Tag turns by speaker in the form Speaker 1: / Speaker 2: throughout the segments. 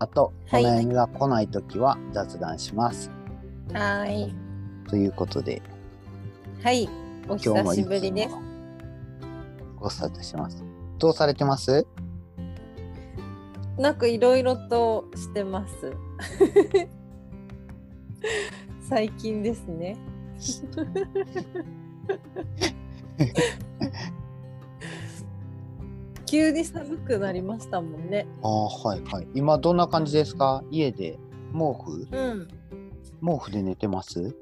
Speaker 1: あと、お
Speaker 2: はい
Speaker 1: 悩みが来ないときは雑談します。
Speaker 2: はーい。
Speaker 1: ということで、
Speaker 2: はい。お久しぶりです。
Speaker 1: ごスタートします。どうされてます？
Speaker 2: なんかいろいろとしてます。最近ですね。急に寒くなりましたもんね。
Speaker 1: ああ、はいはい。今どんな感じですか？家で毛布？
Speaker 2: うん。
Speaker 1: 毛布で寝てます？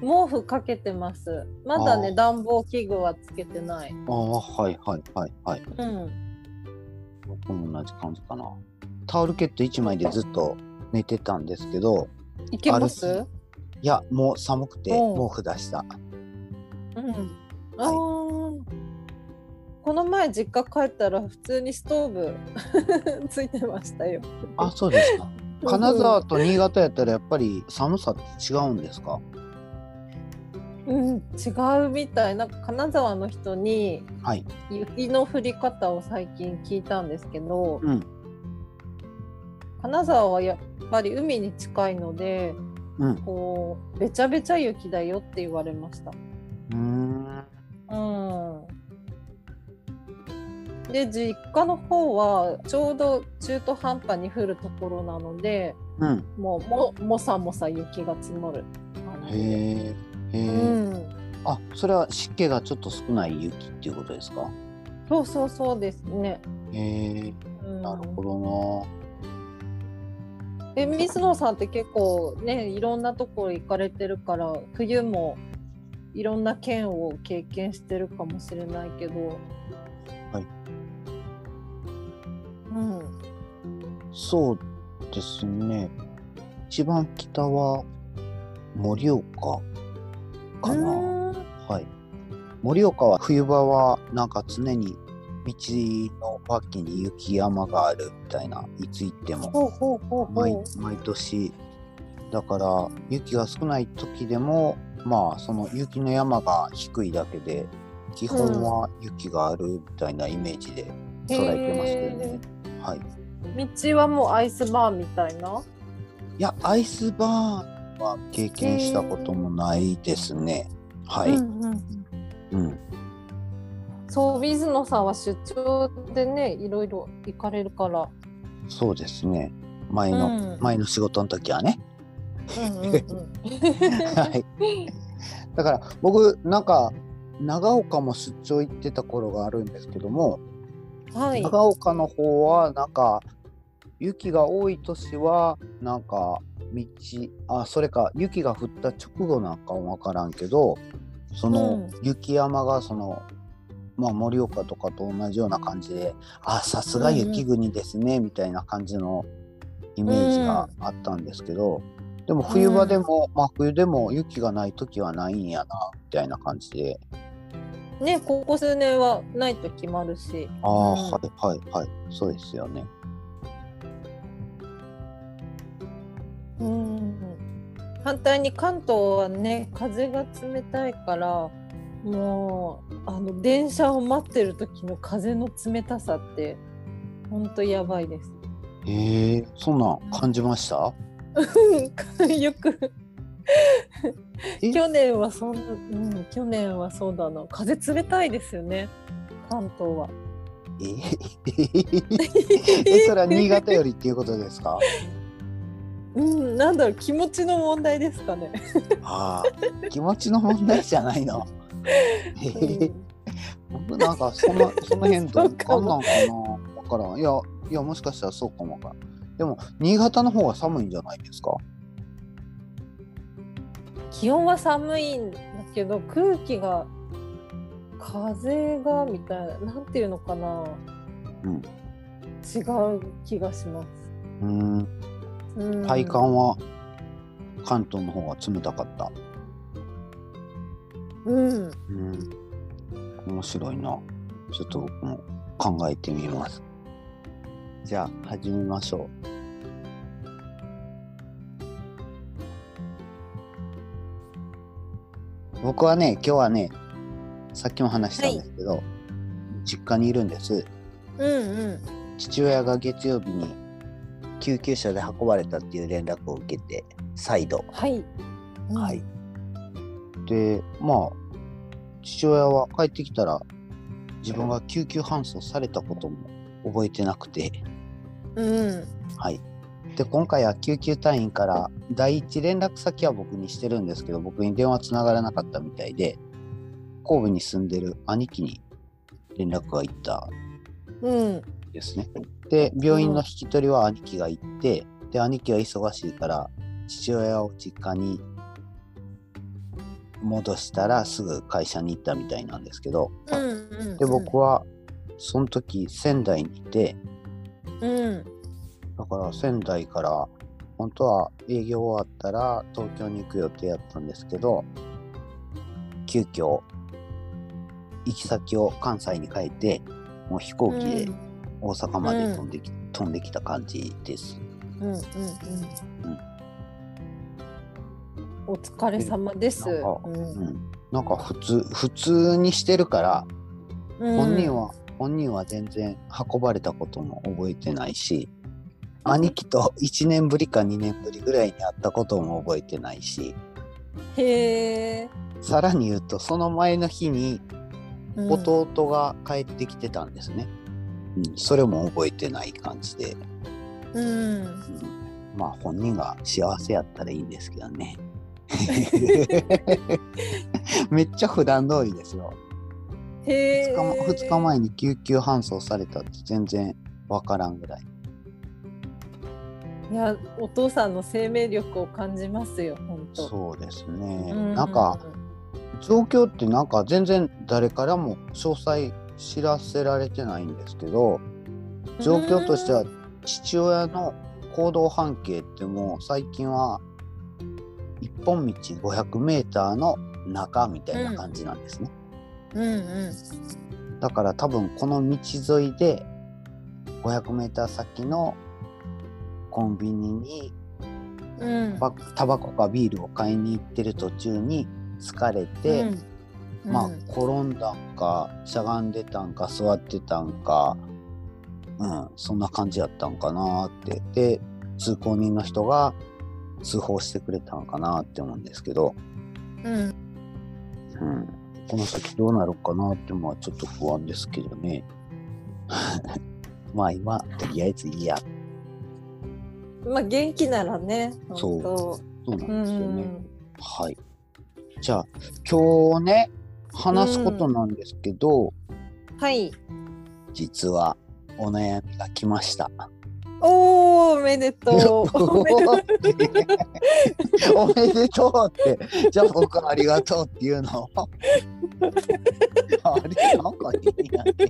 Speaker 2: 毛布かけてます。まだね暖房器具はつけてない。
Speaker 1: ああ、はいはいはいはい。
Speaker 2: うん。
Speaker 1: 僕も同じ感じかな。タオルケット1枚でずっと寝てたんですけど、
Speaker 2: いけます？
Speaker 1: いや、もう寒くて
Speaker 2: お
Speaker 1: 毛布出した。
Speaker 2: うん。あーこの前実家帰ったら普通にストーブ ついてましたよ。
Speaker 1: あ、そうですか。金沢と新潟やったらやっぱり寒さって違うんですか？
Speaker 2: うん、違うみたいなんか金沢の人に
Speaker 1: はい。
Speaker 2: 雪の降り方を最近聞いたんですけど、
Speaker 1: うん。
Speaker 2: 金沢はやっぱり海に近いので
Speaker 1: うん。
Speaker 2: こうべちゃべちゃ雪だよって言われました。
Speaker 1: うーん。
Speaker 2: うん、で実家の方はちょうど中途半端に降るところなので
Speaker 1: うん。
Speaker 2: もうももさもさ雪が積もる感。
Speaker 1: へえ。
Speaker 2: うん
Speaker 1: あ、それは湿気がちょっと少ない雪っていうことですか？
Speaker 2: そうそうそうですね。
Speaker 1: へえ。
Speaker 2: うん
Speaker 1: なるほど
Speaker 2: え水野さんって結構ねいろんなところ行かれてるから冬もいろんな県を経験してるかもしれないけど
Speaker 1: はい
Speaker 2: うん
Speaker 1: な。そうですね。一番北は盛岡かな。はい。盛岡は冬場はなんか常に道の脇に雪山があるみたいな、いつ行っても。毎年だから雪が少ない時でもまあその雪の山が低いだけで基本は雪があるみたいなイメージで捉えてますけどね、はい。
Speaker 2: 道はもうアイスバーンみたいな？い
Speaker 1: やアイスバーンは経験したこともないですね。はい、
Speaker 2: うんうん
Speaker 1: うん。
Speaker 2: そう水野さんは出張でねいろいろ行かれるから、
Speaker 1: そうですね。前の、
Speaker 2: うん。
Speaker 1: 前の仕事の時はね。だから僕なんか長岡も出張行ってた頃があるんですけども、
Speaker 2: はい。
Speaker 1: 長岡の方はなんか雪が多い年はなんか道あそれか雪が降った直後なんかは分からんけどその
Speaker 2: うん。
Speaker 1: 雪山がその、まあ盛岡とかと同じような感じであさすが雪国ですね、みたいな感じのイメージがあったんですけど、でも冬場でも、まあ冬でも雪がない時はないんやなみたいな感じで
Speaker 2: ねここ数年はないと決まるし。
Speaker 1: ああ、
Speaker 2: うん。
Speaker 1: はいはいはい。そうですよね。
Speaker 2: うん。反対に関東はね風が冷たいからもうあの電車を待ってる時の風の冷たさってほんとやばいです。
Speaker 1: へえそんなん感じました？
Speaker 2: よく
Speaker 1: え
Speaker 2: 去年はそん、うん、去年はそうだな。風冷たいですよね。関東は。
Speaker 1: え？えそれは新潟よりっていうことですか？
Speaker 2: うん、なんだろう気持ちの問題ですかね。
Speaker 1: ああ気持ちの問題じゃないの。え？え僕なんかそのその辺どう？かんなんかな？わからん。いやいやもしかしたらそうかもわか。でも新潟の方が寒いんじゃないですか？
Speaker 2: 気温は寒いんだけど空気が風がみたいななんていうのかな、
Speaker 1: うん
Speaker 2: 違う気がします。
Speaker 1: うん
Speaker 2: うん
Speaker 1: 体感は関東の方が冷たかった。
Speaker 2: うん
Speaker 1: うん、面白いな。ちょっと僕も考えてみます。じゃあ始めましょう。僕はね、今日はね、さっきも話したんですけど、実家にいるんです。
Speaker 2: うんうん
Speaker 1: 父親が月曜日に救急車で運ばれたっていう連絡を受けて、再度。
Speaker 2: はい、うん
Speaker 1: はい。で、まあ、父親は帰ってきたら、自分が救急搬送されたことも覚えてなくて、
Speaker 2: うん
Speaker 1: はい。で、今回は救急隊員から第一連絡先は僕にしてるんですけど、僕に電話つながらなかったみたいで、神戸に住んでる兄貴に連絡が行った
Speaker 2: うん
Speaker 1: んですね。で、病院の引き取りは兄貴が行って、で、兄貴は忙しいから、父親を実家に戻したらすぐ会社に行ったみたいなんですけど、
Speaker 2: うんうん。
Speaker 1: で、僕はその時仙台にいて、
Speaker 2: うん
Speaker 1: だから仙台から本当は営業終わったら東京に行く予定やったんですけど急遽行き先を関西に変えてもう飛行機で大阪まで飛んでき,、飛んできた感じです。
Speaker 2: うんうんうん。お疲れ様です。
Speaker 1: なんか
Speaker 2: うん。
Speaker 1: うん、なんか普通普通にしてるから本人は、本人は全然運ばれたことも覚えてないし兄貴と1年ぶりか2年ぶりぐらいに会ったことも覚えてないし。
Speaker 2: へえ。
Speaker 1: さらに言うとその前の日に
Speaker 2: うん。
Speaker 1: 弟が帰ってきてたんですね、うんそれも覚えてない感じで、
Speaker 2: うん。
Speaker 1: うん。まあ本人が幸せやったらいいんですけどね。めっちゃ普段通りですよ。
Speaker 2: へえ。
Speaker 1: 2日も2日前に救急搬送されたって全然わからんぐらい
Speaker 2: いや、お父さんの生命力を感じますよ、本当。
Speaker 1: そうですね、
Speaker 2: う
Speaker 1: なんか、状況ってなんか全然誰からも詳細知らせられてないんですけど状況としては父親の行動半径ってもう最近は一本道 500m の中みたいな感じなん。ですね、
Speaker 2: うん。うん。
Speaker 1: だから多分この道沿いで 500m 先のコンビニにタバコかビールを買いに行ってる途中に疲れて、
Speaker 2: うん、
Speaker 1: まあ
Speaker 2: うん。
Speaker 1: 転んだんかしゃがんでたんか座ってたんかうんそんな感じやったんかなって。で通行人の人が通報してくれたんかなって思うんですけど、
Speaker 2: うん。
Speaker 1: うん、この先どうなるかなってまあちょっと不安ですけどね。まあ今とりあえずいいや
Speaker 2: まあ、元気ならね。
Speaker 1: そう
Speaker 2: 本
Speaker 1: そうなんですよね、
Speaker 2: ん。
Speaker 1: はいじゃあ今日ね話すことなんですけど、
Speaker 2: はい。
Speaker 1: 実はお悩みが来ました。
Speaker 2: おー、おめでとう。おめで
Speaker 1: おめでとうって、じゃあ僕はありがとうっていうの。あれ？なんかい いなって。
Speaker 2: い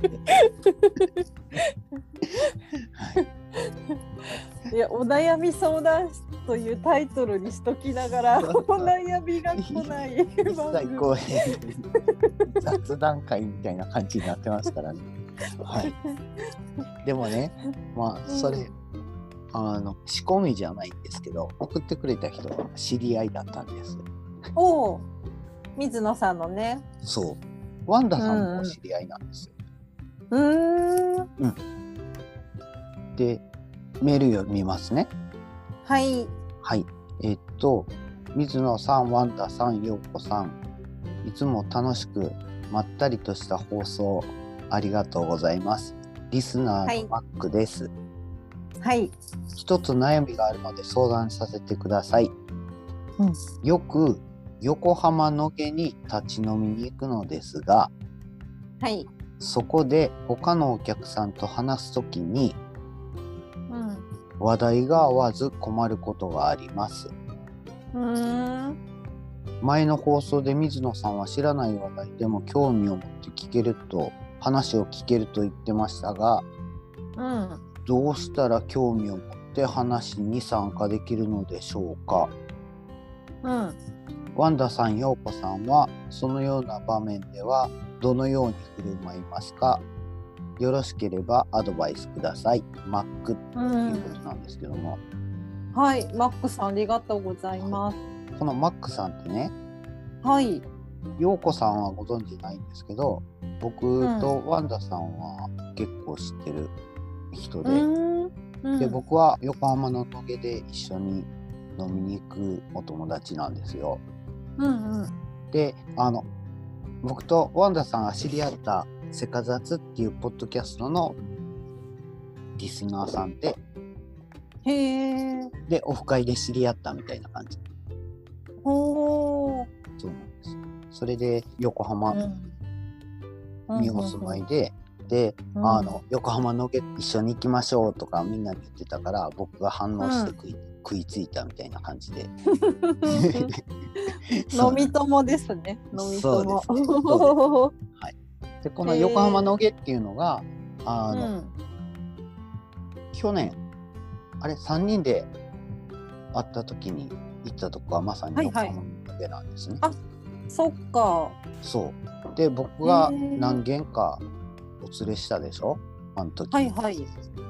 Speaker 2: や、お悩み相談室というタイトルにしときながら、お悩みが来ない
Speaker 1: 一
Speaker 2: 番組。
Speaker 1: 切こう雑談会みたいな感じになってますからね。はい。でもね、まあそれ、あの仕込みじゃないんですけど、送ってくれた人が知り合いだったんです。
Speaker 2: おお、水野さんのね。
Speaker 1: そう。ワンダさんも知り合いなんですよ。
Speaker 2: うーん。
Speaker 1: で、メール読みますね。
Speaker 2: はい。
Speaker 1: はい。えっと、水野さん、ワンダさん、ようこさん、いつも楽しくまったりとした放送ありがとうございます。リスナーのマックです。
Speaker 2: はい。
Speaker 1: 一つ悩みがあるので相談させてください。
Speaker 2: うん
Speaker 1: よく横浜の家に立ち飲みに行くのですが、
Speaker 2: はい。
Speaker 1: そこで他のお客さんと話すときに
Speaker 2: うん。
Speaker 1: 話題が合わず困ることがあります。前の放送で水野さんは知らない話題でも興味を持って聞けると話を聞けると言ってましたが
Speaker 2: うん。
Speaker 1: どうしたら興味を持っって話に参加できるのでしょうか？
Speaker 2: うん。
Speaker 1: ワンダさん、ヨーコさんはそのような場面ではどのように振る舞いますか？よろしければアドバイスください。マックって
Speaker 2: う
Speaker 1: いうこと
Speaker 2: ん。
Speaker 1: なんですけども、
Speaker 2: はい、マックさんありがとうございます。
Speaker 1: このマックさんってね、
Speaker 2: はい。
Speaker 1: ヨーコさんはご存知ないんですけど、僕とワンダさんは結構知ってる人で、
Speaker 2: うん。うん
Speaker 1: で僕は横浜の野毛で一緒に飲みに行くお友達なんですよ。
Speaker 2: うんうん。
Speaker 1: であの僕とワンダさんが知り合った「セカザツ」っていうポッドキャストのリスナーさんで
Speaker 2: へえ。
Speaker 1: でオフ会で知り合ったみたいな感じ。
Speaker 2: ほー。
Speaker 1: そうなんですそれで横浜
Speaker 2: うん。
Speaker 1: にお住まいで、で、
Speaker 2: うん。
Speaker 1: あの横浜のげ一緒に行きましょうとかみんなに言ってたから僕が反応して食い,、食いついたみたいな感じで。
Speaker 2: 飲み友ですね。飲み
Speaker 1: そう
Speaker 2: 友。
Speaker 1: ですね。そ でこの横浜のげっていうのがあの、
Speaker 2: うん
Speaker 1: 去年あれ3人で会った時に行ったとこはまさに
Speaker 2: はいはい
Speaker 1: 横浜のげなんですね。
Speaker 2: あそっか。
Speaker 1: そうで僕が何軒かお連れしたでしょ？あの時、
Speaker 2: はいはい。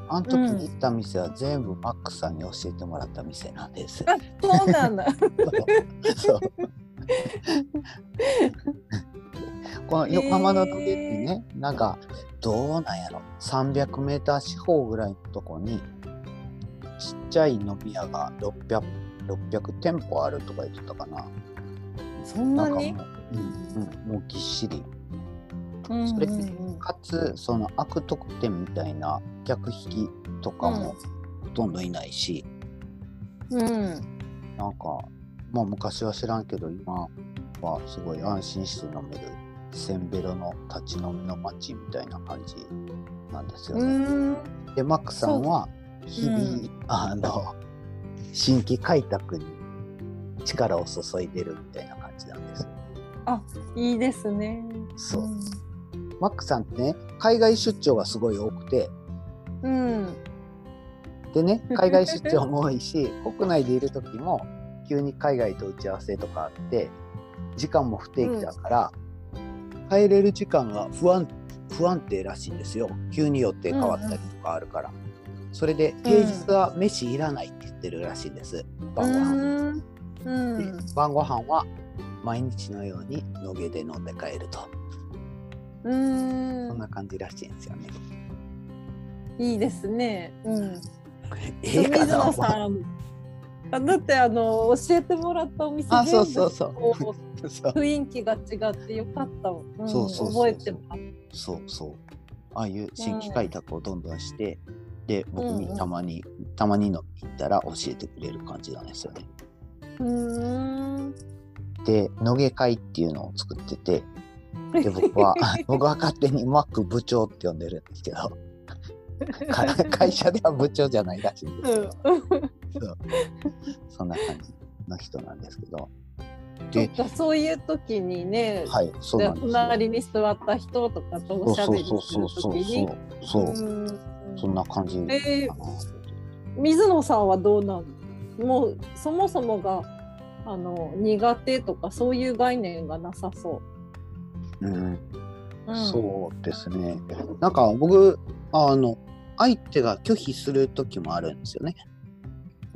Speaker 1: あの時に行った店は全部マックさんに教えてもらった店なんです。
Speaker 2: あ、そうなんだ。
Speaker 1: そう この横浜の時ってねなんかどうなんやろ300メーター四方ぐらいのとこにちっちゃい飲み屋が600 600店舗あるとか言ってたかな。
Speaker 2: そんなんに？
Speaker 1: なかも。う、うんうん、もうぎっしり。
Speaker 2: うん
Speaker 1: それ
Speaker 2: うんうん
Speaker 1: かつその悪徳店みたいな客引きとかもほとんどいないし、
Speaker 2: うん。
Speaker 1: なんかまあ昔は知らんけど今はすごい安心して飲めるせんべろの立ち飲みの街みたいな感じなんですよ
Speaker 2: う
Speaker 1: ね。
Speaker 2: ん。
Speaker 1: でマックさんは日々、
Speaker 2: うん
Speaker 1: あの新規開拓に力を注いでるみたいな感じなんです。
Speaker 2: いいですね。
Speaker 1: そうマックさんってね海外出張がすごい多くて
Speaker 2: うん。
Speaker 1: でね 海外出張も多いし国内でいる時も急に海外と打ち合わせとかあって時間も不定期だから、帰れる時間が不安不安定らしいんですよ急に予定変わったりとかあるから、それで平日は飯いらないって言ってるらしいです、晩ご飯、
Speaker 2: うん。う
Speaker 1: で
Speaker 2: ん。
Speaker 1: 晩ご飯は毎日のように野毛で飲んで帰ると、
Speaker 2: うん
Speaker 1: そんな感じらしいんですよね。
Speaker 2: いいですね。うん。
Speaker 1: ええかな
Speaker 2: 水野さん。あだってあの教えてもらったお店
Speaker 1: あそうそうそう
Speaker 2: 雰囲気が違ってよかったわ。うん
Speaker 1: そうそうそう
Speaker 2: 覚えてます。
Speaker 1: そうそう。ああいう新規開拓をどんどんして、で、僕に
Speaker 2: うんうん
Speaker 1: たまに、たまに飲みに行ったら教えてくれる感じなんですよね。
Speaker 2: うーん。
Speaker 1: で、野毛会っていうのを作ってて、で、僕は、僕は勝手にマック部長って呼んでるんですけど、か会社では部長じゃないらしいんですけど、そうそんな感じの人なんですけど。で、
Speaker 2: かそういう時にね、
Speaker 1: はい、そう
Speaker 2: で
Speaker 1: なん。
Speaker 2: 隣に座った人とかとおしゃべりする時に？
Speaker 1: そうそう。そ
Speaker 2: ん
Speaker 1: な感じ。
Speaker 2: えー水野さんはどうなのもうそもそもがあの苦手とかそういう概念がなさそ
Speaker 1: うん
Speaker 2: う。うん、
Speaker 1: そうですね。なんか僕、あの、相手が拒否する時もあるんですよね。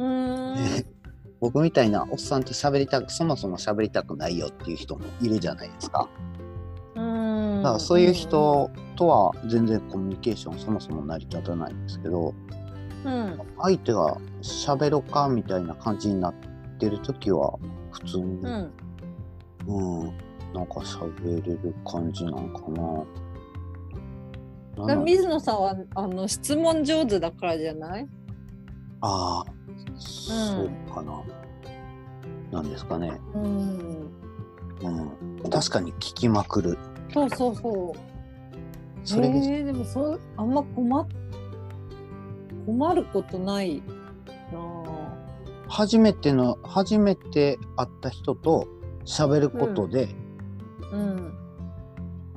Speaker 1: 僕みたいなおっさんと喋りたく、そもそも喋りたくないよっていう人もいるじゃないですか。
Speaker 2: うん
Speaker 1: だからそういう人とは全然コミュニケーションそもそも成り立たないんですけど、
Speaker 2: うん。
Speaker 1: 相手が喋ろうかみたいな感じになってる時は、普通に、
Speaker 2: うん。
Speaker 1: うん、なんか喋れる感じなんかな。
Speaker 2: 水野さんはあの質問上手だからじゃない？
Speaker 1: ああ、そうかな。なんですかね。
Speaker 2: うん。
Speaker 1: うん。確かに聞きまくる。
Speaker 2: そうそうそう。
Speaker 1: それで、
Speaker 2: えー、でもそうあんま困っ困ることないなあ
Speaker 1: 初めての、初めて会った人と喋ることで
Speaker 2: うん。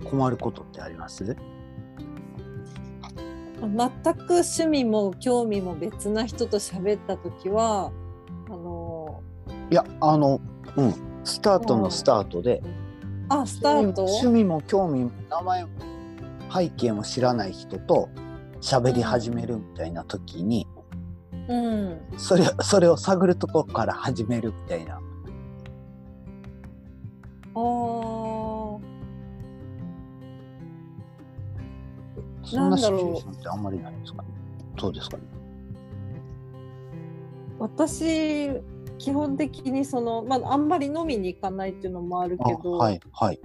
Speaker 1: 困ることってあります、
Speaker 2: う全く趣味も興味も別な人と喋った時はあの
Speaker 1: いやあのうん。スタートのスタートで。
Speaker 2: あスタート？
Speaker 1: 趣味も興味も名前も背景も知らない人と喋り始めるみたいな時に、
Speaker 2: うん。
Speaker 1: それそれを探るところから始めるみたいな。
Speaker 2: あー
Speaker 1: そんなシチュエーションってあんまりないんですかね。そうですかね。
Speaker 2: 私基本的にその、まあ、あんまり飲みに行かないっていうのもある
Speaker 1: あ
Speaker 2: けど、
Speaker 1: はいはい。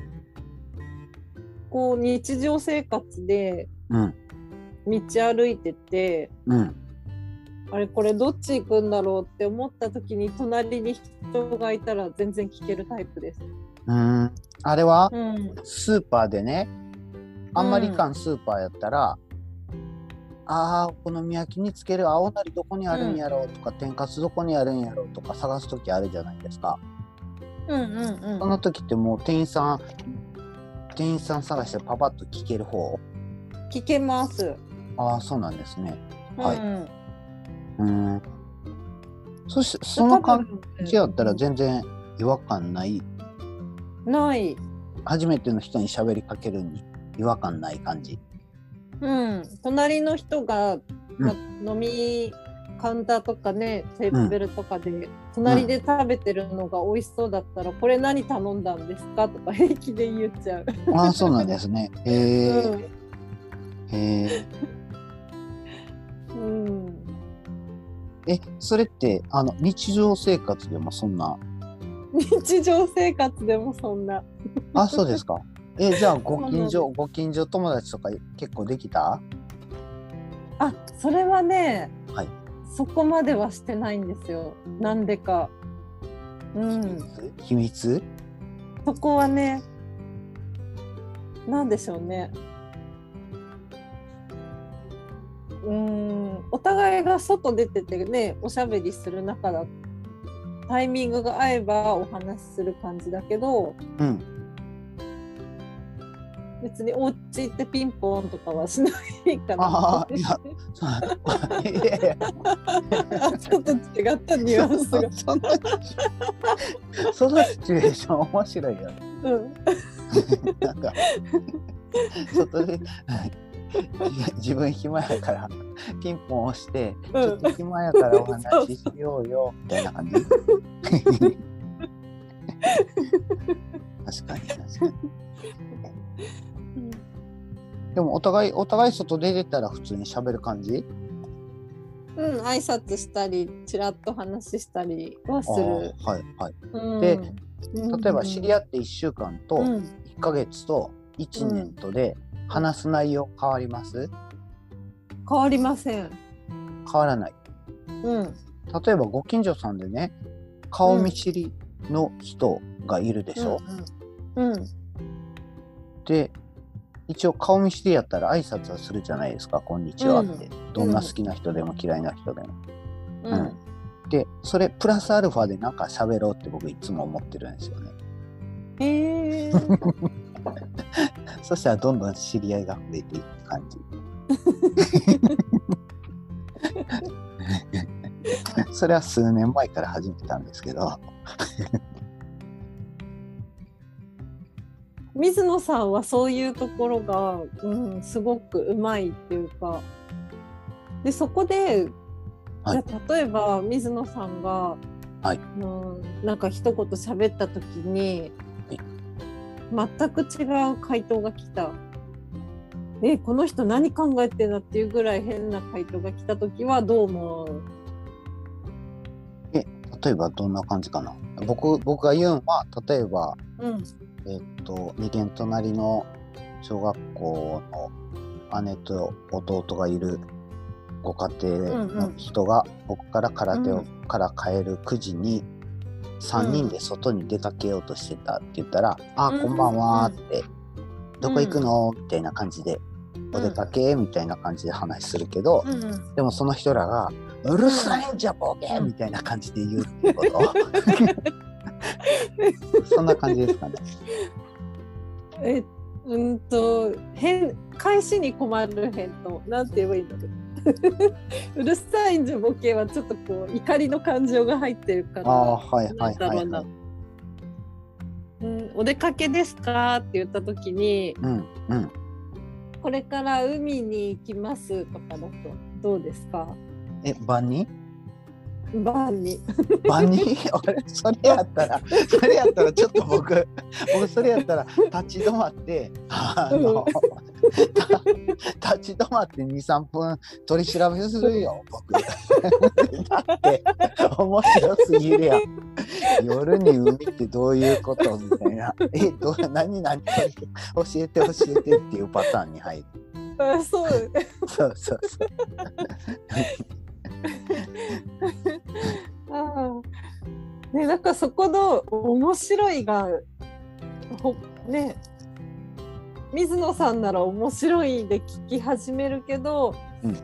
Speaker 2: こう日常生活で
Speaker 1: うん。
Speaker 2: 道歩いてて
Speaker 1: うん。
Speaker 2: あれこれどっち行くんだろうって思った時に隣に人がいたら全然聞けるタイプです。
Speaker 1: うん。あれは？
Speaker 2: うん、
Speaker 1: スーパーでねあんまり感スーパーやったら、あーお好み焼きにつける青のりどこにあるんやろうとか、天かすどこにあるんやろうとか探す時あるじゃないですか。
Speaker 2: うんうんうん
Speaker 1: その時ってもう店員さん店員さん探してパパッと聞ける方？
Speaker 2: 聞けます。
Speaker 1: ああそうなんですね。はい
Speaker 2: うん
Speaker 1: うんそしてその感じやったら全然違和感ない？
Speaker 2: ない。
Speaker 1: 初めての人に喋りかけるに違和感ない感じ。
Speaker 2: うん、隣の人が、ま飲みカウンターとかねテーブルとかで、隣で食べてるのが美味しそうだったら、これ何頼んだんですか？とか平気で言っちゃう。
Speaker 1: ああそうなんですね。へえ、
Speaker 2: うん
Speaker 1: へえ。
Speaker 2: うん、
Speaker 1: えそれってあの日常生活でもそんな？
Speaker 2: 日常生活でもそんな。
Speaker 1: あそうですか。えじゃあご近所ご近所友達とか結構できた？
Speaker 2: あそれはね、
Speaker 1: はい
Speaker 2: そこまではしてないんですよ。なんでか。うん、
Speaker 1: 秘密？
Speaker 2: そこはね、なんでしょうね。うーん、お互いが外出ててね、おしゃべりする中だタイミングが合えばお話しする感じだけど、
Speaker 1: うん。
Speaker 2: 別にお家行ってピンポンとかはしないかな。
Speaker 1: ああいやいやいや
Speaker 2: あちょっと違ったニュアンスが。
Speaker 1: そんなそのシチュエーション面白いよね。
Speaker 2: うん、
Speaker 1: なんか外で自分暇やからピンポン押して、ちょっと暇やからお話ししようよみたいな感じ。確かに確かに。でもお互いお互い外出てたら普通に喋る感じ？
Speaker 2: うん、挨拶したり、ちらっと話したりはす
Speaker 1: あ
Speaker 2: る。
Speaker 1: ーはいはい。
Speaker 2: うん
Speaker 1: で例えば知り
Speaker 2: 合
Speaker 1: 合って1週間と
Speaker 2: うん、
Speaker 1: 1ヶ月と1年とで話す内容変わります？
Speaker 2: 変わりません。
Speaker 1: 変わらない。
Speaker 2: うん、
Speaker 1: 例えばご近所さんでね顔見知りの人がいるでしょ、
Speaker 2: うん、うん、
Speaker 1: で一応顔見知りやったら挨拶はするじゃないですか「こんにちは」って、どんな好きな人でも嫌いな人でも。
Speaker 2: うん、
Speaker 1: うんでそれプラスアルファでなんか喋ろうって僕いつも思ってるんですよね。
Speaker 2: へえ。
Speaker 1: そしたらどんどん知り合いが増えていく感じ。それは数年前から始めたんですけど。
Speaker 2: 水野さんはそういうところが、うん、すごくうまいっていうか。で、そこで。
Speaker 1: はい
Speaker 2: じゃあ例えば水野さんが、
Speaker 1: はい
Speaker 2: うん、なんか一言喋った時に、全く違う回答が来た。えこの人何考えてんだっていうぐらい変な回答が来た時はどう思う？
Speaker 1: 例えばどんな感じかな？僕僕が言うのは例えば、
Speaker 2: うん
Speaker 1: えっと2軒隣の小学校の姉と弟がいるご家庭の人が僕から空手を、から帰る9時に3人で外に出かけようとしてたって言ったら「あこんばんは」って「どこ行くの?」みたいな感じで「お出かけ?」みたいな感じで話するけど、
Speaker 2: うん
Speaker 1: でもその人らが「うるさいんじゃボケ!」みたいな感じで言うっていうこと そんな感じですかね。
Speaker 2: えうんと変返しに困るへんとなんて言えばいいんだろう うるさいんじゃボケはちょっとこう怒りの感情が入ってるから
Speaker 1: あはいはいはいはい。
Speaker 2: うん、お出かけですかって言った時に
Speaker 1: うんうん。
Speaker 2: これから海に行きますとかだとどうですか？
Speaker 1: え晩に？
Speaker 2: 晩に。
Speaker 1: 晩に？俺それやったらそれやったらちょっと僕 僕それやったら立ち止まってあの、た立ち止まって23分取り調べするよ僕。だって面白すぎるやん。夜に海ってどういうことみたいな。えどう何何？教えて教えてっていうパターンに入る。
Speaker 2: あそう。
Speaker 1: そうそうそう
Speaker 2: ねなんかそこの面白いがほね水野さんなら面白いで聞き始めるけど、
Speaker 1: うん。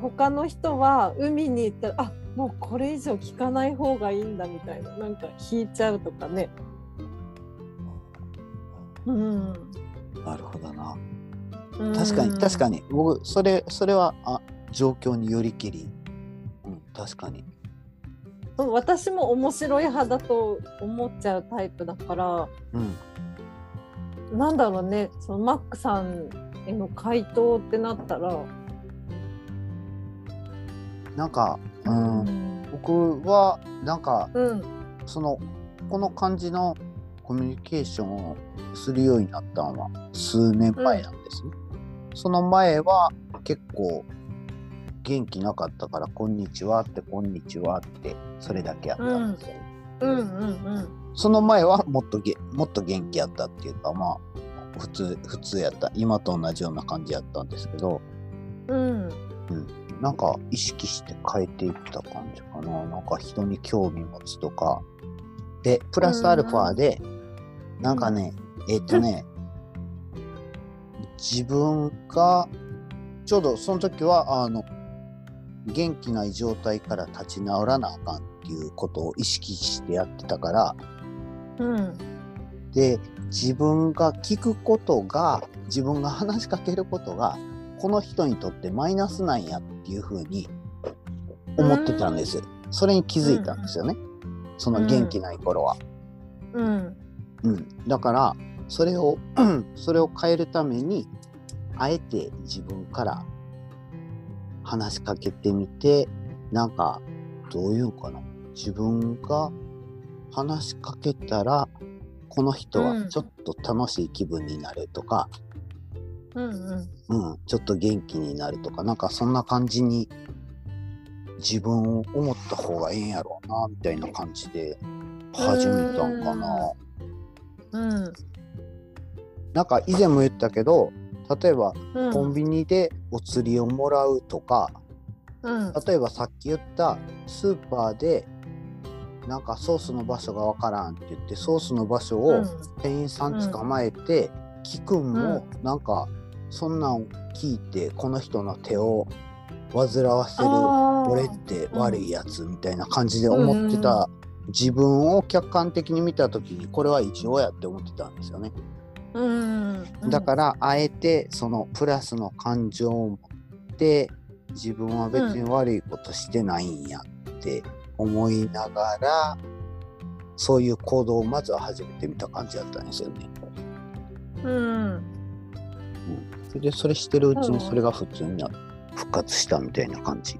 Speaker 2: 他の人は海に行ったらあもうこれ以上聞かない方がいいんだみたいななんか引いちゃうとかね。うん、
Speaker 1: なるほどな。
Speaker 2: うん。
Speaker 1: 確かに確かに。僕それそれはあ状況によりきり。うん。確かに。
Speaker 2: うん私も面白い派だと思っちゃうタイプだから。
Speaker 1: うん。
Speaker 2: なんだろうね。そのマックさんへの回答ってなったら、
Speaker 1: なんかう
Speaker 2: うん。
Speaker 1: ん僕はなんか
Speaker 2: うん。
Speaker 1: そのこの感じのコミュニケーションをするようになったのは数年前なんですね、その前は結構元気なかったから「こんにちは」って「こんにちは」ってそれだけやったんですよ、
Speaker 2: うんうん
Speaker 1: その前はもっとげもっと元気やったっていうかまあ普通普通やった。今と同じような感じやったんですけど。
Speaker 2: うん。
Speaker 1: なんか意識して変えていった感じかな。なんか人に興味持つとか。でプラスアルファでなんかねえっ、とね 自分がちょうどその時はあの元気ない状態から立ち直らなあかんっていうことを意識してやってたから
Speaker 2: うん。
Speaker 1: で自分が聞くことが自分が話しかけることがこの人にとってマイナスなんやっていうふうに思ってたんです。それに気づいたんですよね。その元気ない頃は、
Speaker 2: うん。
Speaker 1: うん、だからそれを それを変えるためにあえて自分から話しかけてみてなんかどういうのかな？自分が話しかけたらこの人はちょっと楽しい気分になるとか、
Speaker 2: うんうん。
Speaker 1: うんちょっと元気になるとかなんかそんな感じに自分を思った方がええんやろうなみたいな感じで始めたんかな。
Speaker 2: うん。
Speaker 1: なんか以前も言ったけど例えば
Speaker 2: うん。
Speaker 1: コンビニでお釣りをもらうとか
Speaker 2: うん。
Speaker 1: 例えばさっき言ったスーパーでなんかソースの場所がわからんって言ってソースの場所を店員さん捕まえて聞くんもなんかそんなん聞いてこの人の手を煩わせる俺って悪いやつみたいな感じで思ってた自分を客観的に見た時にこれは異常やって思ってたんですよね。
Speaker 2: うん
Speaker 1: だからあえてそのプラスの感情を持って自分は別に悪いことしてないんやって思いながら、そういう行動をまずは始めてみた感じだったんですよね。
Speaker 2: うん。
Speaker 1: それでそれしてるうち
Speaker 2: うん。
Speaker 1: にそれが普通にな復活したみたいな感じ。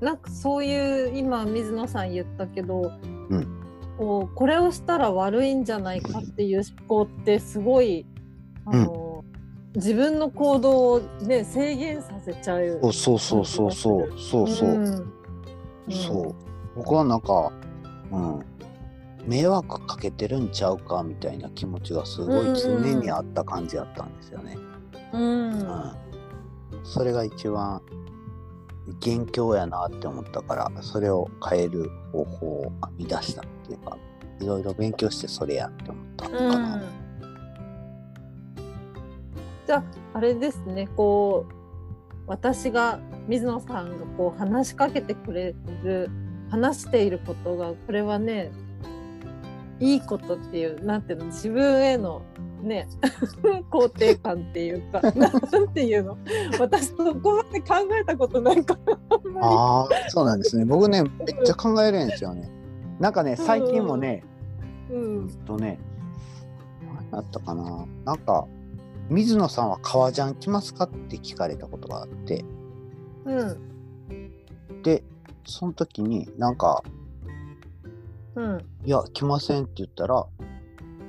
Speaker 2: なんかそういう今水野さん言ったけど、
Speaker 1: うん
Speaker 2: こうこれをしたら悪いんじゃないかっていう思考ってすごいあの、自分の行動を、ね、制限させちゃう。
Speaker 1: そうそうそうそうそう。そうそう、
Speaker 2: うん。
Speaker 1: そう。僕はなんか、うん、迷惑かけてるんちゃうかみたいな気持ちがすごい常にあった感じだったんですよね。
Speaker 2: うん。
Speaker 1: うん、それが一番元凶やなって思ったからそれを変える方法を編み出したっていうかいろいろ勉強してそれやって思ったのかな。
Speaker 2: じゃああれですね。こう私が水野さんがこう話しかけてくれる話していることがこれはねいいことっていうなんていうの自分へのね 肯定感っていうか なんていうの私そこまで考えたことないからあ
Speaker 1: あそうなんですね。僕ねめっちゃ考えるんですよねなんかね最近もね、
Speaker 2: りうん。
Speaker 1: えっとね何だったかな。なんか水野さんは革ジャン着ますかって聞かれたことがあって。
Speaker 2: うん。
Speaker 1: でその時になんか
Speaker 2: うん「
Speaker 1: いや着ません」って言ったら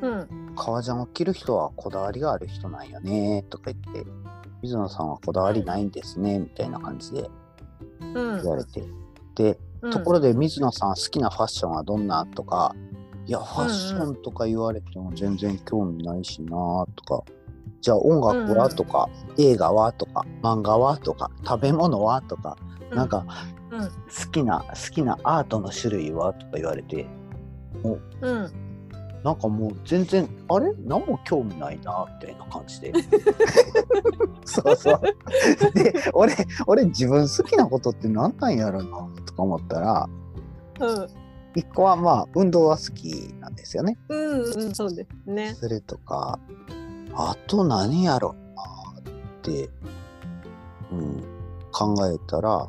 Speaker 2: うん「
Speaker 1: 革ジャンを着る人はこだわりがある人なんよね」とか言って「水野さんはこだわりないんですね」みたいな感じで
Speaker 2: うん。
Speaker 1: 言われて。でところで水野さん好きなファッションはどんなとかいやファッションとか言われても全然興味ないしなとか。じゃあ音楽は？
Speaker 2: うん
Speaker 1: とか映画は？とか漫画は？とか食べ物は？とかなんか
Speaker 2: うん。
Speaker 1: 好きな好きなアートの種類は？とか言われて。
Speaker 2: うん
Speaker 1: なんかもう全然あれ？何も興味ないなみたいな感じで。そうそう。で俺俺自分好きなことって何なんやろなとか思ったら
Speaker 2: うん。
Speaker 1: 一個はまあ運動は好きなんですよね。
Speaker 2: うんうんそうですね。
Speaker 1: それとかあと何やろなって、うん、考えたら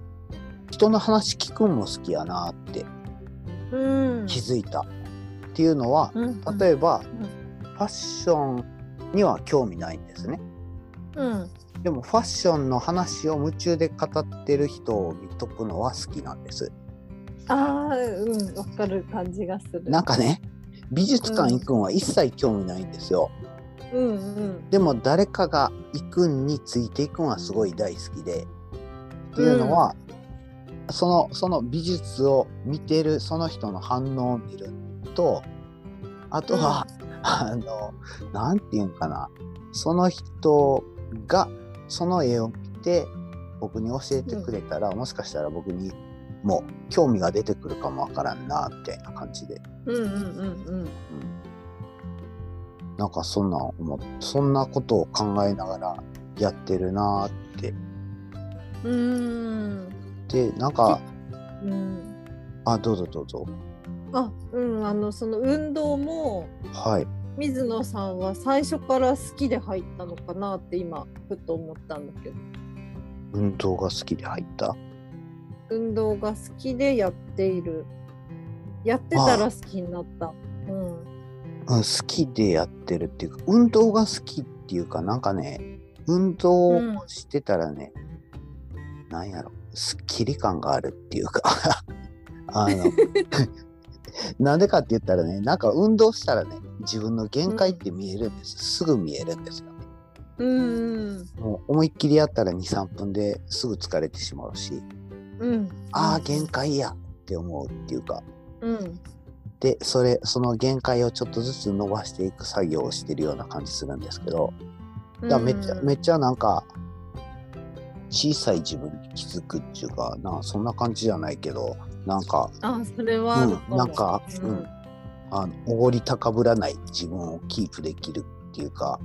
Speaker 1: 人の話聞くんも好きやなって
Speaker 2: うん。
Speaker 1: 気づいたっていうのは
Speaker 2: うん
Speaker 1: 例えば、
Speaker 2: うん
Speaker 1: ファッションには興味ないんですね。
Speaker 2: うん
Speaker 1: でもファッションの話を夢中で語ってる人を見とくのは好きなんです。
Speaker 2: ああうんわかる感じがする
Speaker 1: なんかね美術館行くんは一切興味ないんですよ。
Speaker 2: うんうん
Speaker 1: でも誰かが行くんについていくんはすごい大好きで。っていうのは、そのその美術を見てるその人の反応を見るとあとは、あのなんていうんかな。その人がその絵を見て僕に教えてくれたら、もしかしたら僕にもう興味が出てくるかもわからんなみたいな感じで、
Speaker 2: うんうんうん
Speaker 1: うん。なんかそんな思っそんなことを考えながらやってるなって。
Speaker 2: うんうん。
Speaker 1: でなんか
Speaker 2: うん。
Speaker 1: あどうぞどうぞ
Speaker 2: あうんあのその運動も
Speaker 1: はい
Speaker 2: 水野さんは最初から好きで入ったのかなって今ふと思ったんだけど。
Speaker 1: 運動が好きで入った？
Speaker 2: 運動が好きでやっている。やってたら好きになった。うん。
Speaker 1: うん、好きでやってるっていうか運動が好きっていうかなんかね運動をしてたらね、なんやろすっきり感があるっていうか。あの なんでかって言ったらねなんか運動したらね自分の限界って見えるんです、すぐ見えるんですよ。ね
Speaker 2: うん。
Speaker 1: もう思いっきりやったら23分ですぐ疲れてしまうし
Speaker 2: うん。
Speaker 1: ああ限界やって思うっていうか。
Speaker 2: うん。
Speaker 1: でそれその限界をちょっとずつ伸ばしていく作業をしてるような感じするんですけどだめっちゃ、めっちゃなんか小さい自分に気づくっていうかなそんな感じじゃないけどなんか、
Speaker 2: あそれは
Speaker 1: うん、なんか、
Speaker 2: う
Speaker 1: うん。ん、あのおごり高ぶらない自分をキープできるっていうか、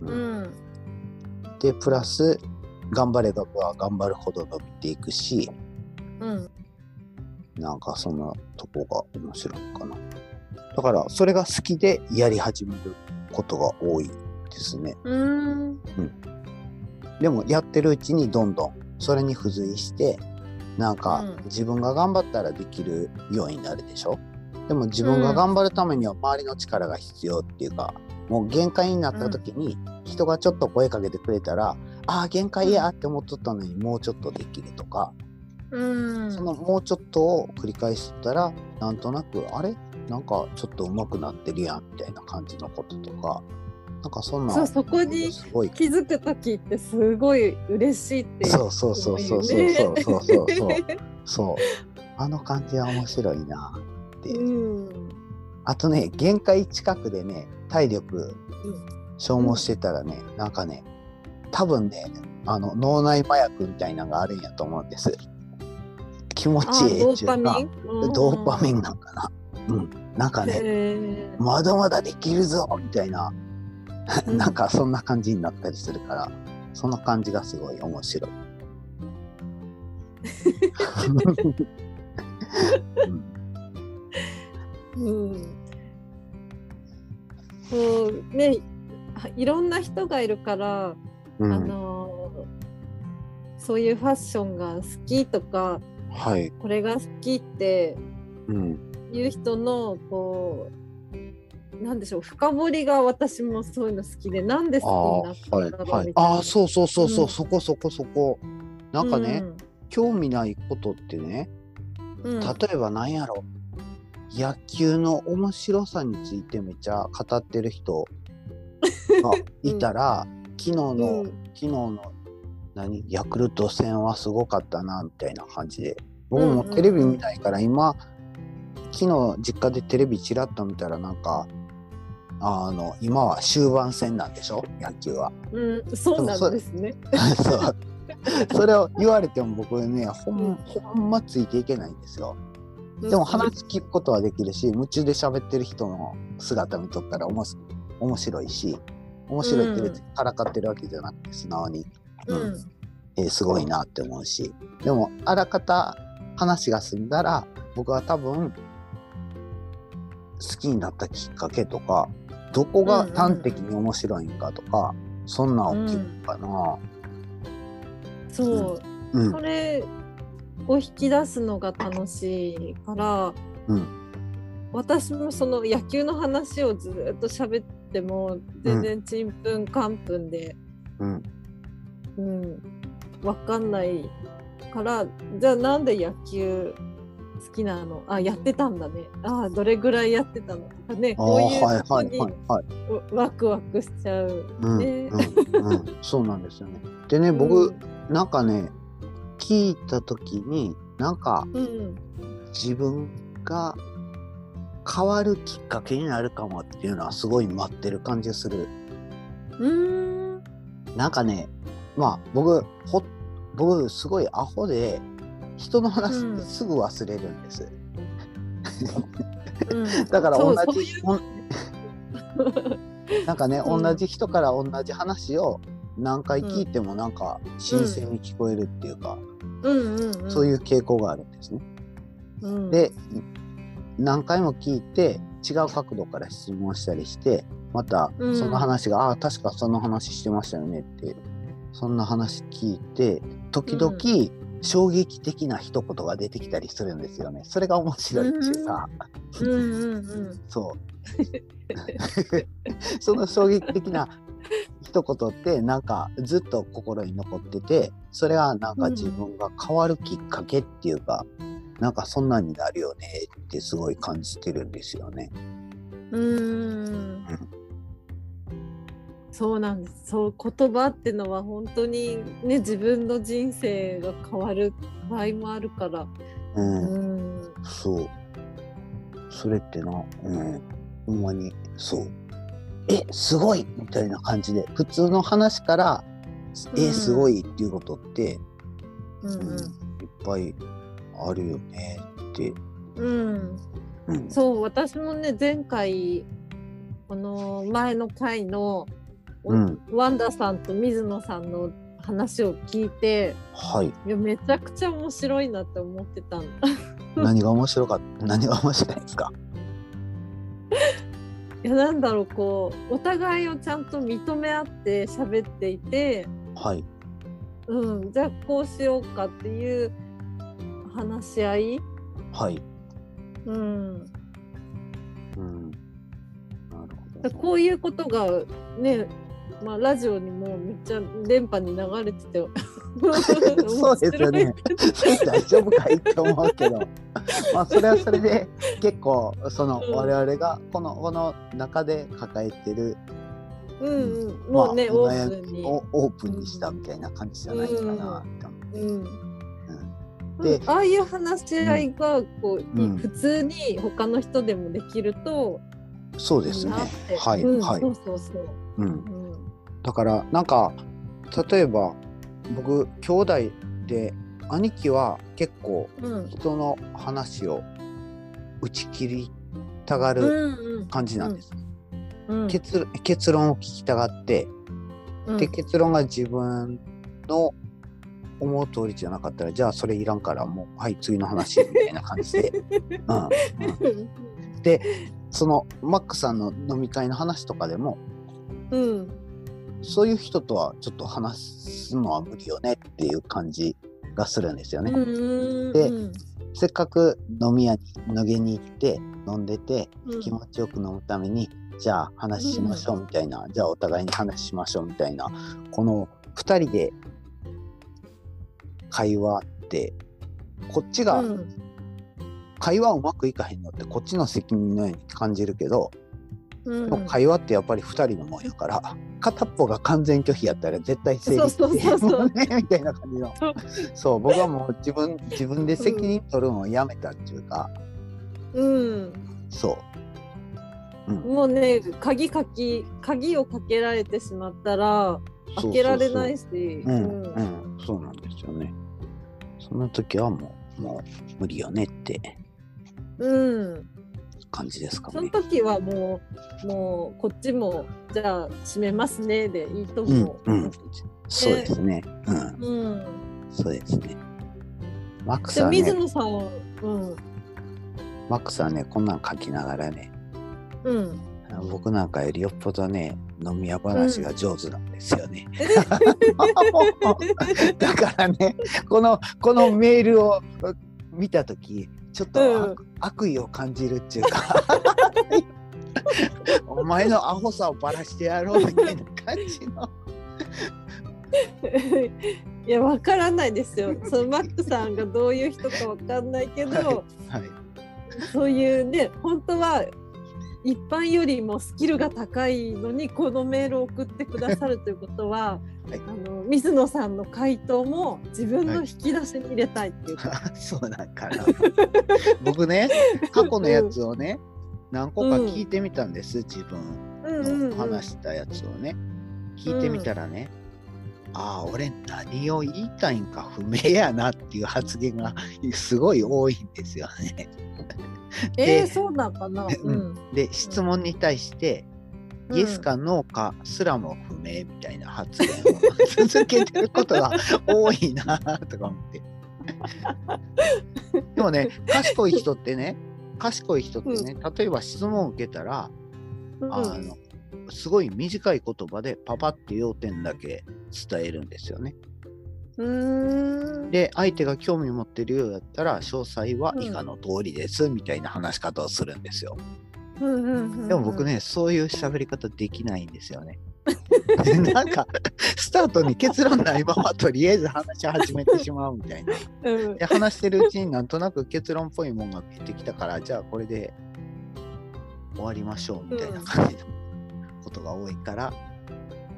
Speaker 1: う
Speaker 2: うん。ん
Speaker 1: でプラス頑張れば頑張るほど伸びていくし
Speaker 2: うん。
Speaker 1: なんかそんなとこが面白いかな。だからそれが好きでやり始めることが多いですね。
Speaker 2: うん。
Speaker 1: でもやってるうちにどんどんそれに付随してなんか
Speaker 2: うん。
Speaker 1: 自分が頑張ったらできるようになるでしょ？でも自分が頑張るためには周りの力が必要っていうか、もう限界になった時に人がちょっと声かけてくれたら、ああ限界やって思っとったのにもうちょっとできるとか、
Speaker 2: うん。
Speaker 1: そのもうちょっとを繰り返したらなんとなくあれ？なんかちょっと上手くなってるやんみたいな感じのこととかなんかそんな
Speaker 2: そうそこに気づく時ってすごい嬉しいって
Speaker 1: そう。そうそうそうそうそうそうそうそう。そう。あの感じは面白いなっていう、
Speaker 2: うん。
Speaker 1: あとね限界近くでね体力消耗してたらね、なんかね多分ねあの脳内麻薬みたいなのがあるんやと思うんです。気持
Speaker 2: あ
Speaker 1: ちいい
Speaker 2: ドー
Speaker 1: っていうか
Speaker 2: パミン？
Speaker 1: ドーパミンなんかな。うん。なんかねまだまだできるぞみたいな
Speaker 2: うん
Speaker 1: なんかそんな感じになったりするからその感じがすごい面白い。うん
Speaker 2: うんこうねいろんな人がいるから、
Speaker 1: うん
Speaker 2: あのそういうファッションが好きとか
Speaker 1: はい。
Speaker 2: これが好きって
Speaker 1: うん。
Speaker 2: いう人のこうなんでしょう深掘りが私もそういうの好きでなんで
Speaker 1: あ
Speaker 2: 好
Speaker 1: あ
Speaker 2: きになったんだろうみたいな。
Speaker 1: はいはい。ああそうそうそうそう、
Speaker 2: うん。
Speaker 1: そこそこそこ。なんかね、興味ないことってね
Speaker 2: うん、うん
Speaker 1: 例えばなんやろ。野球の面白さについてめっちゃ語ってる人が いたら、昨日の、
Speaker 2: うん。
Speaker 1: 昨日の何ヤクルト戦はすごかったなみたいな感じで。僕もテレビ見ないから今昨日実家でテレビちらっと見たらなんかあの今は終盤戦なんでしょ？野球は。
Speaker 2: うん、そうなんですね。
Speaker 1: そう。それを言われても僕ねほんほんまついていけないんですよ。でも話聞くことはできるし夢中で喋ってる人の姿見とったらおもし面白いし面白いって別にからかってるわけじゃなくて素直に、
Speaker 2: う
Speaker 1: うんん。えーすごいなって思うし。でもあらかた話が済んだら僕は多分好きになったきっかけとかどこが端的に面白いんかとか、そんなんを聞くかな。
Speaker 2: そう、
Speaker 1: うん。
Speaker 2: それを引き出すのが楽しいから、
Speaker 1: うん。
Speaker 2: 私もその野球の話をずっと喋っても全然ちんぷんかんぷんで、
Speaker 1: うん。
Speaker 2: うん、わかんないからじゃあなんで野球好きなのあやってたんだねあどれぐらいやってたのとかねこういう
Speaker 1: はい
Speaker 2: ことに
Speaker 1: はいはいはい。
Speaker 2: ワクワクしちゃう。
Speaker 1: うん
Speaker 2: ね
Speaker 1: うんうん、そうなんですよね。でね僕、なんかね聞いた時になんか
Speaker 2: うん
Speaker 1: 自分が変わるきっかけになるかもっていうのはすごい待ってる感じがする。
Speaker 2: うーん
Speaker 1: なんかねまあ僕ほ僕すごいアホで人の話ってすぐ忘れるんです。
Speaker 2: うん。
Speaker 1: だから同
Speaker 2: そう
Speaker 1: じおん なんかね、
Speaker 2: うん。
Speaker 1: 同じ人から同じ話を何回聞いてもなんか新鮮に聞こえるっていうか、
Speaker 2: うん。うんうん、
Speaker 1: そういう傾向があるんですね。
Speaker 2: うん、
Speaker 1: で何回も聞いて違う角度から質問したりしてまた
Speaker 2: うん。
Speaker 1: その話が「ああ確かその話してましたよね」ってそんな話聞いて時々衝撃的な一言が出てきたりするんですよね。それが面白いっていう
Speaker 2: んうんうん。
Speaker 1: そう。その衝撃的な一言ってなんかずっと心に残っててそれはなんか自分が変わるきっかけっていうか、なんかそんなんになるよねってすごい感じてるんですよね。
Speaker 2: うーんそうなんです。そう言葉ってのは本当にね自分の人生が変わる場合もあるから。
Speaker 1: うん、
Speaker 2: うん。
Speaker 1: そう。それってな、うん、ほんまにそう。え、すごいみたいな感じで普通の話から、え、
Speaker 2: うん。
Speaker 1: すごいっていうことって、
Speaker 2: うん
Speaker 1: うん。いっぱいあるよねって。
Speaker 2: うん、
Speaker 1: うん、
Speaker 2: そう私もね前回この前の回の、
Speaker 1: うん
Speaker 2: ワンダさんと水野さんの話を聞いて
Speaker 1: はい。
Speaker 2: いやめちゃくちゃ面白いなって思ってたの。
Speaker 1: 何が面白かった何が面白いですか？
Speaker 2: いやなんだろうこうお互いをちゃんと認め合って喋っていて、
Speaker 1: はい。
Speaker 2: うん、じゃあこうしようかっていう話し合い、
Speaker 1: はい。
Speaker 2: うん、
Speaker 1: うん。なるほど。
Speaker 2: こういうことがね、まあ、ラジオにもめっちゃ電波に流れてて
Speaker 1: そうですよね。大丈夫かいって思うけど。まあそれはそれで結構その
Speaker 2: うん。
Speaker 1: 我々がこのこの中で抱えてる、
Speaker 2: うんうん、もうね、
Speaker 1: まあ
Speaker 2: オープンに。
Speaker 1: をオープンにしたみたいな感じじゃないかなって思う。
Speaker 2: うん
Speaker 1: で
Speaker 2: うん。ああいう話し合いがこう、
Speaker 1: うん。
Speaker 2: 普通に他の人でもできると
Speaker 1: そうですね。はい、
Speaker 2: うん。
Speaker 1: はい、
Speaker 2: そうそうそう。
Speaker 1: うん。
Speaker 2: うん
Speaker 1: だからなんか例えば僕兄弟で兄貴は結構
Speaker 2: うん。
Speaker 1: 人の話を打ち切りたがる感じなんです。
Speaker 2: うん。
Speaker 1: 結結論を聞きたがって、
Speaker 2: うん。
Speaker 1: で結論が自分の思う通りじゃなかったらじゃあそれいらんからもうはい次の話みたいな感じで、うんうん、でそのマックさんの飲み会の話とかでも
Speaker 2: うん
Speaker 1: そういう人とはちょっと話すのは無理よねっていう感じがするんですよね。
Speaker 2: うん
Speaker 1: で
Speaker 2: うん。
Speaker 1: せっかく飲み屋に飲げに行って飲んでて
Speaker 2: うん。
Speaker 1: 気持ちよく飲むために、じゃあ話しましょうみたいな、じゃあお互いに話しましょうみたいなこの2人で会話ってこっちが
Speaker 2: うん。
Speaker 1: 会話うまくいかへんのってこっちの責任のように感じるけど、
Speaker 2: うん。
Speaker 1: でも会話ってやっぱり2人のもんやから片っぽが完全拒否やったら絶対成立
Speaker 2: そうそうそうそう。
Speaker 1: もねみたいな感じの。
Speaker 2: そう。
Speaker 1: 僕はもう自分自分で責任取るのをやめたっていうか、
Speaker 2: うん。
Speaker 1: そう。
Speaker 2: もうね鍵かき鍵をかけられてしまったら開けられないし。
Speaker 1: うん、うん、そうなんですよね。その時はもう、もう無理よねって。
Speaker 2: うん
Speaker 1: 感じですか
Speaker 2: その
Speaker 1: ね。
Speaker 2: 時はもうもうこっちもじゃあ閉めますねでいいと
Speaker 1: うん
Speaker 2: 思う。
Speaker 1: うん、そうですね。うん、
Speaker 2: うん
Speaker 1: そうですね。マック
Speaker 2: で
Speaker 1: さんね、
Speaker 2: 水野さんはうん
Speaker 1: マックさんね、こんなん書きながらね、
Speaker 2: うん
Speaker 1: 僕なんかよりよっぽどね、飲み屋話が上手なんですよね。だからね、この、このメールを見たとき、ちょっと悪,、悪意を感じるっていうか、お前のアホさをばらしてやろうみたいな感じの。
Speaker 2: いやわからないですよ。そのマックさんがどういう人かわかんないけど、
Speaker 1: はい。
Speaker 2: そういうね本当は一般よりもスキルが高いのにこのメールを送ってくださるということは、
Speaker 1: はい
Speaker 2: あの水野さんの回答も自分の引き出しに入れたいっていうか、
Speaker 1: そうなんかな。僕ね、過去のやつをね、何個か聞いてみたんです、自分
Speaker 2: うんうんうん
Speaker 1: の話したやつをね。聞いてみたらね、ああ、俺何を言いたいんか不明やなっていう発言がすごい多いんですよね。
Speaker 2: えー、そうなんかな、
Speaker 1: う
Speaker 2: うん。ん。
Speaker 1: で、質問に対して、イエスかノーかすらも不明みたいな発言を 続けてることが多いなとか思って。でもね、賢い人ってね、賢い人ってね、例えば質問を受けたら、
Speaker 2: うん。
Speaker 1: あのすごい短い言葉でパパって要点だけ伝えるんですよね。で、相手が興味持ってるようだったら、詳細は以下の通りです、みたいな話し方をするんですよ。でも僕ね、そういう喋り方できないんですよね。なんか、スタートに結論ないままとりあえず話し始めてしまうみたいな。
Speaker 2: うん
Speaker 1: で、話してるうちになんとなく結論っぽいもんが見えてきたから、じゃあこれで終わりましょうみたいな感じのことが多いから、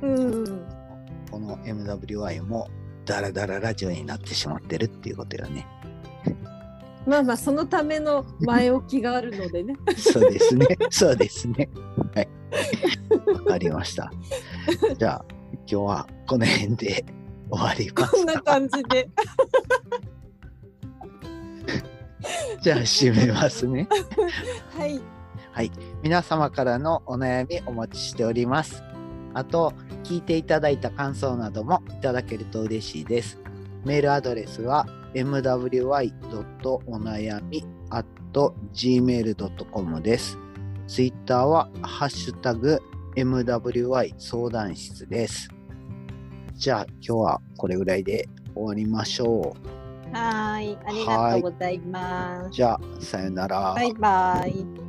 Speaker 2: うんうん
Speaker 1: この MWI もダラダララジオになってしまってるっていうことよね。
Speaker 2: まあまあそのための前置きがあるのでね
Speaker 1: そうですね。そうですね。はい。わかりました。じゃあ、今日はこの辺で終わりま
Speaker 2: こんな
Speaker 1: す。
Speaker 2: 感じで
Speaker 1: じゃあ、締めますね。
Speaker 2: はい
Speaker 1: はい。皆様からのお悩みお待ちしております。あと、聞いていただいた感想などもいただけると嬉しいです。メールアドレスは mwy.onayami.gmail.com です。ツイッターはハッシュタグ MWI 相談室です。じゃあ今日はこれぐらいで終わりましょ
Speaker 2: はいありがとうございます
Speaker 1: う。じゃあさよなら。
Speaker 2: バイバイ